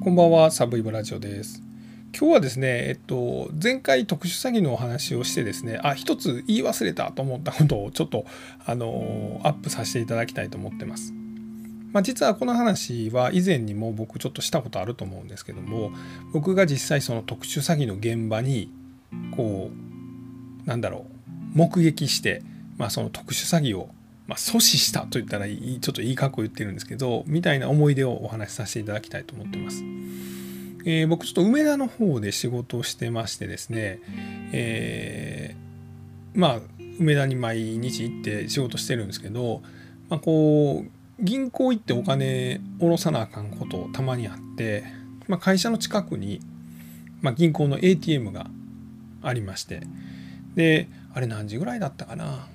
こんばんは、サブイブラジオです。今日はですね、えっと、前回特殊詐欺のお話をしてですね、あ、一つ言い忘れたと思ったことをちょっと、あの、アップさせていただきたいと思ってます。まあ、実はこの話は以前にも僕ちょっとしたことあると思うんですけども、僕が実際その特殊詐欺の現場に、こう、なんだろう、目撃して、まあ、その特殊詐欺をまあ、阻止したと言ったらいいちょっといい格好言ってるんですけどみたいな思い出をお話しさせていただきたいと思ってます。えー、僕ちょっと梅田の方で仕事をしてましてですね、えー、まあ梅田に毎日行って仕事してるんですけど、まあ、こう銀行行ってお金下ろさなあかんことたまにあって、まあ、会社の近くに、まあ、銀行の ATM がありましてであれ何時ぐらいだったかな？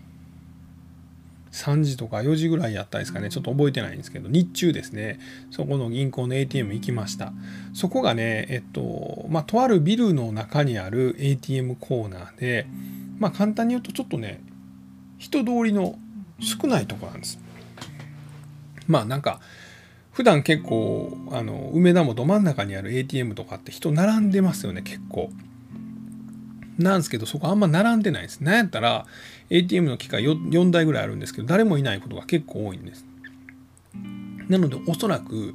3時とか4時ぐらいやったですかね。ちょっと覚えてないんですけど日中ですね。そこの銀行の ATM 行きました。そこがねえっとまあとあるビルの中にある ATM コーナーでまあ簡単に言うとちょっとね人通りの少ないとこなんです。まあなんか普段結構あの梅田もど真ん中にある ATM とかって人並んでますよね結構なんですけどそこあんま並んでないです。なんやったら ATM の機械 4, 4台ぐらいあるんですけど誰もいないことが結構多いんです。なのでおそらく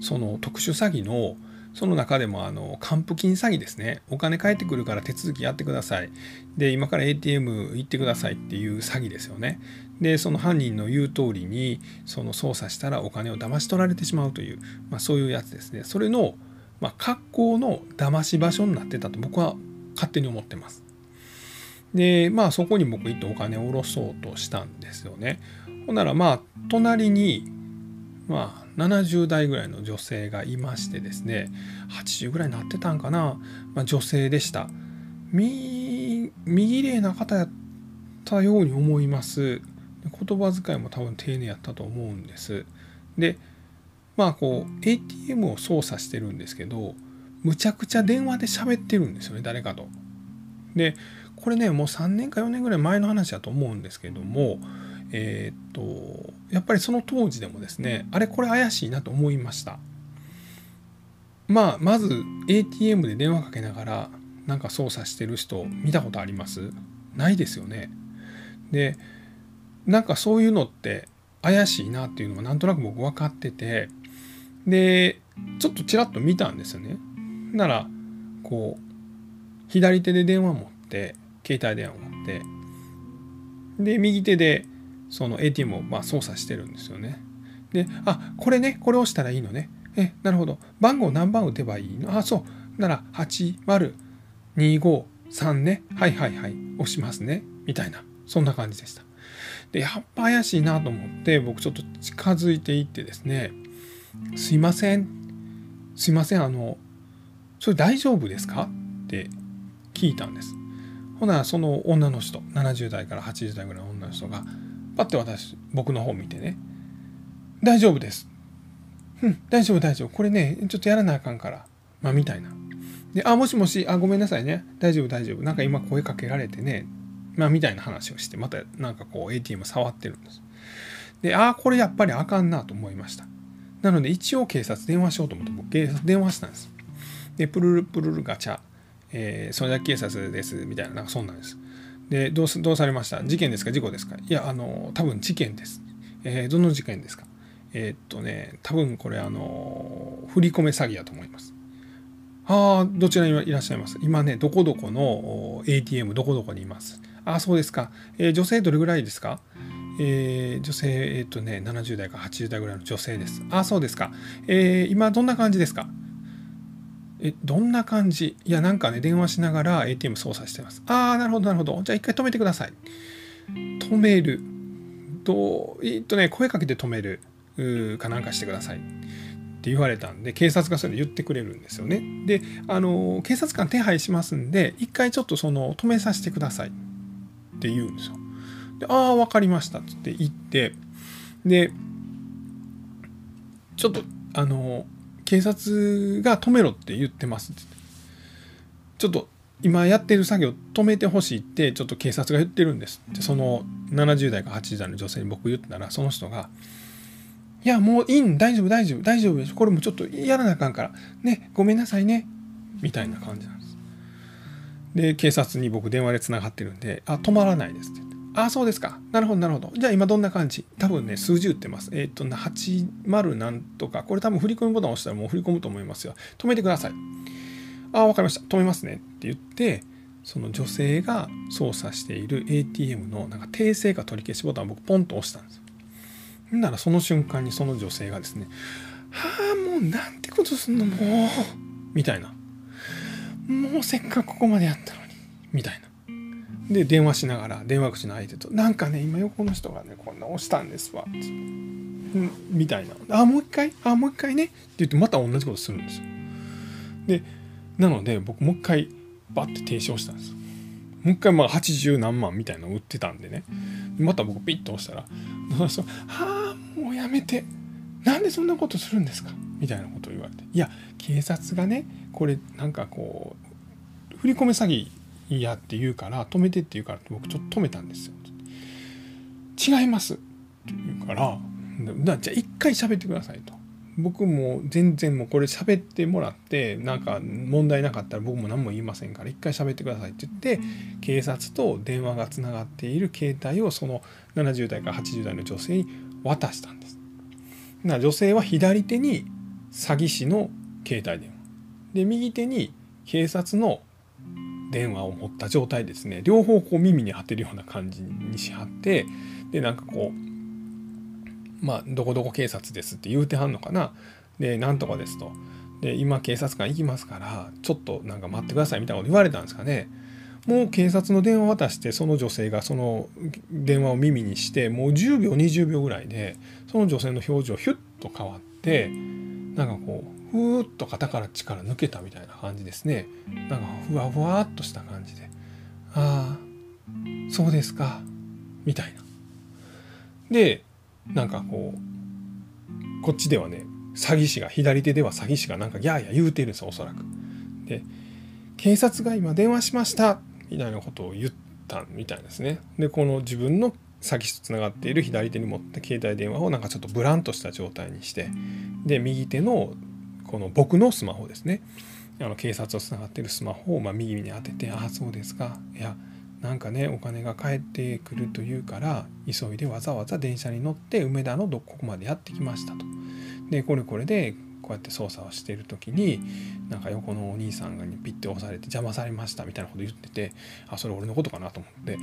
その特殊詐欺のその中でもあの還付金詐欺ですねお金返ってくるから手続きやってくださいで今から ATM 行ってくださいっていう詐欺ですよねでその犯人の言う通りにその操作したらお金を騙し取られてしまうという、まあ、そういうやつですねそれの、まあ、格好の騙し場所になってたと僕は勝手に思ってます。でまあそこに僕行ってお金を下ろそうとしたんですよね。ほんならまあ隣にまあ70代ぐらいの女性がいましてですね80ぐらいになってたんかな、まあ、女性でした。み右麗な方やったように思います。言葉遣いも多分丁寧やったと思うんです。でまあこう ATM を操作してるんですけどむちゃくちゃ電話で喋ってるんですよね誰かと。でこれねもう3年か4年ぐらい前の話だと思うんですけどもえー、っとやっぱりその当時でもですねあれこれ怪しいなと思いました。まあまず ATM で電話かけながらなんか操作してる人見たことあります？ないですよね。でなんかそういうのって怪しいなっていうのはなんとなく僕分かっててでちょっとちらっと見たんですよね。ならこう左手で電話持って携帯電話持ってで右手でその ATM をま操作してるんですよね。であこれねこれ押したらいいのね。えなるほど。番号何番打てばいいの？あそう。なら80253ね。はいはいはい。押しますね。みたいな。そんな感じでした。でやっぱ怪しいなと思って僕ちょっと近づいていってですねすいません。すいません。あのそれ大丈夫ですか？って聞いたんです。ほなその女の人70代から80代ぐらいの女の人がパッて私僕の方見てね「大丈夫です」「うん大丈夫大丈夫。これねちょっとやらなあかんから」まあみたいな。で「あもしもしあごめんなさいね。大丈夫大丈夫。なんか今声かけられてね」まあみたいな話をしてまたなんかこう ATM 触ってるんです。でああこれやっぱりあかんなと思いました。なので一応警察電話しようと思って僕警察電話したんです。で、プルルプルルガチャ、えー、それだけ警察です、みたいな、なんかそんなんです。で、どうどうされました？事件ですか？事故ですか？いや、あの、多分事件です。えー、どの事件ですか？えー、っとね、多分これ、あの、振り込め詐欺だと思います。ああ、どちらにいらっしゃいます？今ね、どこどこの ATM、どこどこにいます。ああ、そうですか。えー、女性どれぐらいですか？えー、女性、えー、っとね、70代か80代ぐらいの女性です。ああ、そうですか。えー、今どんな感じですか？え、どんな感じ？いや、なんかね、電話しながら ATM 操作してます。ああ、なるほど、なるほど。じゃあ一回止めてください。止める。と、えっとね、声かけて止めるかなんかしてください。って言われたんで、警察がそれ言ってくれるんですよね。で、あの、警察官手配しますんで、一回ちょっとその、止めさせてください。って言うんですよ。で、ああ、わかりました。つって言って、で、ちょっと、あの、警察が止めろって言ってますってちょっと今やってる作業止めてほしいってちょっと警察が言ってるんです。ってその70代か80代の女性に僕言ったらその人がいやもういいん大丈夫大丈夫大丈夫です。これもちょっとやらなあかんから。ねごめんなさいねみたいな感じなんです。で警察に僕電話でつながってるんで「あ止まらないです」って「あそうですか。なるほどなるほど。じゃあ今どんな感じ？多分ね数字打ってます。えっ、と80なんとか。これ多分振り込みボタン押したらもう振り込むと思いますよ。止めてください。あ分かりました。止めますね。って言ってその女性が操作している ATM のなんか訂正か取り消しボタンを僕ポンと押したんですよ。ならその瞬間にその女性がですね「はあもうなんてことすんのもう」みたいな「もうせっかくここまでやったのに」みたいな。で電話しながら電話口の相手と「なんかね今横の人がねこんな押したんですわ」みたいな「あもう一回？あもう一回ね」って言ってまた同じことするんですよ。でなので僕もう一回バッて停止をしたんです。もう一回まあ80何万みたいなの売ってたんでね。また僕ピッと押したら「はあもうやめて。なんでそんなことするんですか?」みたいなことを言われて「いや警察がねこれなんかこう振り込め詐欺やって言うから止めてって言うから僕ちょっと止めたんですよ」違います」って言うから「じゃあ一回喋ってください」と。僕も全然もうこれ喋ってもらってなんか問題なかったら僕も何も言いませんから一回喋ってくださいって言って警察と電話がつながっている携帯をその70代から80代の女性に渡したんです。な女性は左手に詐欺師の携帯電話で右手に警察の電話を持った状態ですね両方こう耳に当てるような感じにしはってでなんかこうまあ、どこどこ警察ですって言うてはんのかな。で、なんとかですと。で、今警察官行きますから、ちょっとなんか待ってくださいみたいなこと言われたんですかね。もう警察の電話渡してその女性がその電話を耳にしてもう10秒20秒ぐらいでその女性の表情ヒュッと変わってなんかこうふーっと肩から力抜けたみたいな感じですね。なんかふわふわっとした感じで。ああそうですか。みたいな。でなんかこうこっちではね詐欺師が左手では詐欺師がなんかギャーギャー言うてるんですよおそらく。で警察が今電話しました。みたいなことを言ったみたいですね。でこの自分の詐欺師とつながっている左手に持った携帯電話をなんかちょっとブランとした状態にしてで右手のこの僕のスマホですね。あの警察とつながってるスマホをま右に当てて「ああそうですか。いやなんかねお金が返ってくるというから急いでわざわざ電車に乗って梅田のどこまでやってきましたと。でこれこれでこうやって操作をしてる時になんか横のお兄さんがにピッて押されて邪魔されましたみたいなこと言っててあそれ俺のことかなと思って。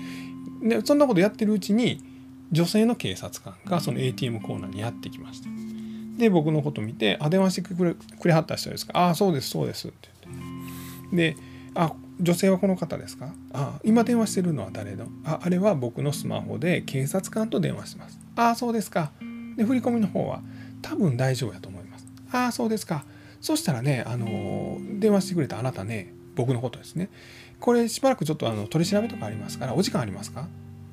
でそんなことやってるうちに女性の警察官がその ATM コーナーにやってきました。で僕のこと見て「あ電話してくれくれはった人ですか?」「ああそうですそうです」って言ってで「あ女性はこの方ですかあ今電話してるのは誰のああれは僕のスマホで警察官と電話してます。ああそうですか。で振り込みの方は多分大丈夫やと思います。ああそうですか。そしたらね、あの電話してくれたあなたね僕のことですね。これしばらくちょっとあの取り調べとかありますからお時間ありますか？っ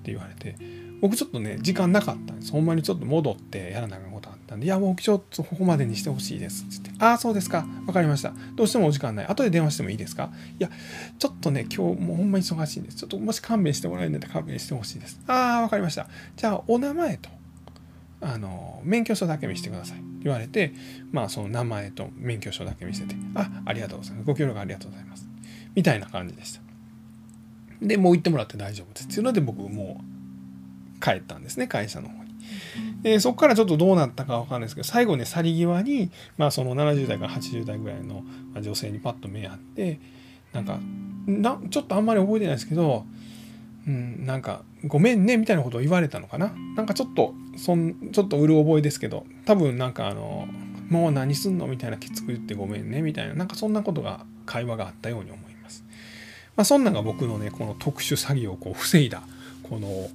て言われて僕ちょっとね時間なかったんですほんまにちょっと戻ってやらなあかんことあったんで「いやもうちょっとここまでにしてほしいです」っつって「ああそうですか。分かりました。どうしてもお時間ない。後で電話してもいいですか？いやちょっとね今日もうほんま忙しいんです。ちょっともし勘弁してもらえるんだったら勘弁してほしいです。ああ分かりました。じゃあお名前とあの免許証だけ見せてください。言われてまあその名前と免許証だけ見せてあありがとうございます。ご協力ありがとうございます。みたいな感じでした。でもう行ってもらって大丈夫です。っていうので僕もう帰ったんですね。会社の方。でそこからちょっとどうなったか分かんないですけど最後ね去り際に、まあ、その70代から80代ぐらいの女性にパッと目合ってなんかなちょっとあんまり覚えてないですけど、うん、なんか「ごめんね」みたいなことを言われたのかななんかちょっとそんちょっとうる覚えですけど多分なんかあの「もう何すんの?」みたいなきつく言って「ごめんね」みたいななんかそんなことが会話があったように思います。まあ、そんなんが僕のねこの特殊詐欺をこう防いだこの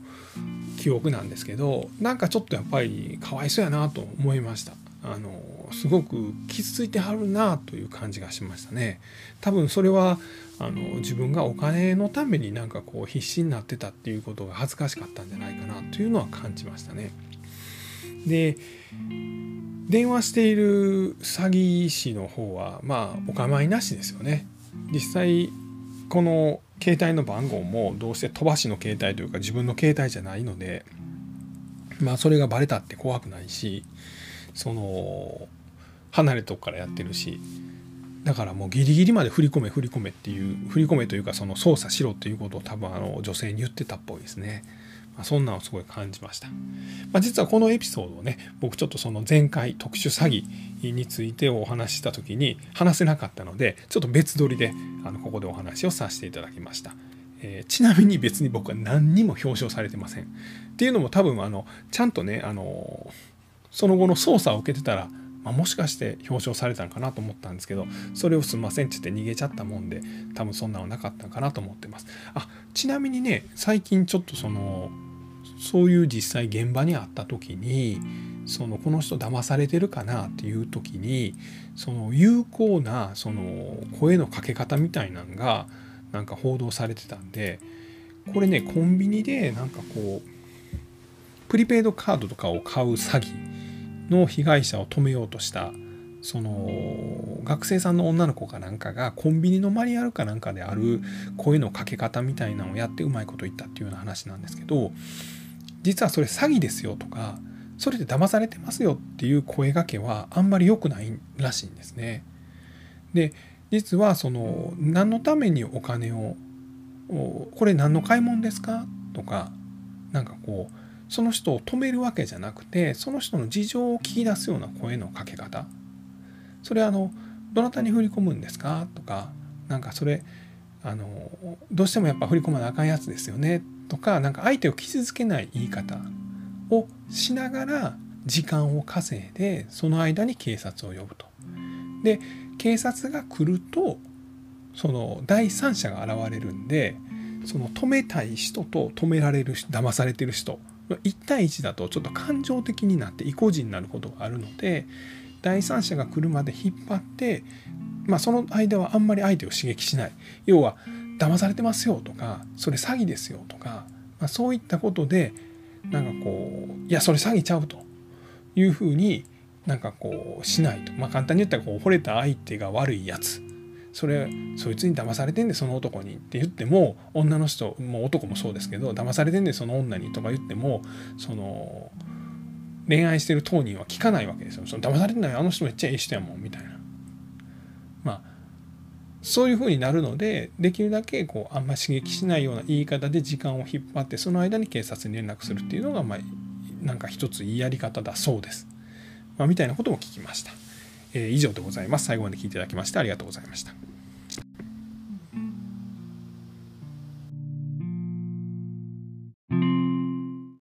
記憶なんですけどなんかちょっとやっぱりかわいそうやなと思いました。あのすごく傷ついてはるなという感じがしましたね。多分それはあの自分がお金のためになんかこう必死になってたっていうことが恥ずかしかったんじゃないかなというのは感じましたね。で電話している詐欺師の方はまあお構いなしですよね。実際この携帯の番号もどうして飛ばしの携帯というか自分の携帯じゃないのでまあそれがバレたって怖くないしその離れたとこからやってるしだからもうギリギリまで振り込め振り込めっていう振り込めというかその操作しろっていうことを多分あの女性に言ってたっぽいですね。まあ、そんなのをすごい感じました。まあ、実はこのエピソードをね僕ちょっとその前回特殊詐欺についてお話しした時に話せなかったのでちょっと別撮りであのここでお話をさせていただきました。えー、ちなみに別に僕は何にも表彰されてません。っていうのも多分あのちゃんとねあのその後の捜査を受けてたらまあ、もしかして表彰されたんかなと思ったんですけどそれをすんませんって言って逃げちゃったもんで多分そんなのなかったんかなと思ってますあちなみにね最近ちょっとそのそういう実際現場にあった時にそのこの人騙されてるかなっていう時にその有効なその声のかけ方みたいなんがなんか報道されてたんでこれねコンビニでなんかこうプリペイドカードとかを買う詐欺の被害者を止めようとしたその学生さんの女の子かなんかがコンビニのマニュアルかなんかである声のかけ方みたいなのをやってうまいこと言ったっていうような話なんですけど実はそれ詐欺ですよとかそれで騙されてますよっていう声がけはあんまり良くないらしいんですね。で実はその何のためにお金をこれ何の買い物ですか？とかなんかこうその人を止めるわけじゃなくてその人の事情を聞き出すような声のかけ方。それあのどなたに振り込むんですか？とかなんかそれあのどうしてもやっぱ振り込まなあかんやつですよね。とかなんか相手を傷つけない言い方をしながら時間を稼いでその間に警察を呼ぶと。で警察が来るとその第三者が現れるんでその止めたい人と止められる騙されてる人1対1だとちょっと感情的になって意固地になることがあるので第三者が来るまで引っ張って、まあ、その間はあんまり相手を刺激しない要は騙されてますよとかそれ詐欺ですよとか、まあ、そういったことでなんかこういやそれ詐欺ちゃうというふうになんかこうしないと、まあ、簡単に言ったらこう惚れた相手が悪いやつ。それそいつに騙されてんでその男にって言っても女の人もう男もそうですけど騙されてんでその女にとか言ってもその恋愛してる当人は聞かないわけですよ。その騙されてないあの人めっちゃいい人やもんみたいな。そういうふうになるのでできるだけこうあんま刺激しないような言い方で時間を引っ張ってその間に警察に連絡するっていうのがまあなんか一ついいやり方だそうです。まあ、みたいなことも聞きました。えー、以上でございます。最後まで聞いていただきましてありがとうございました。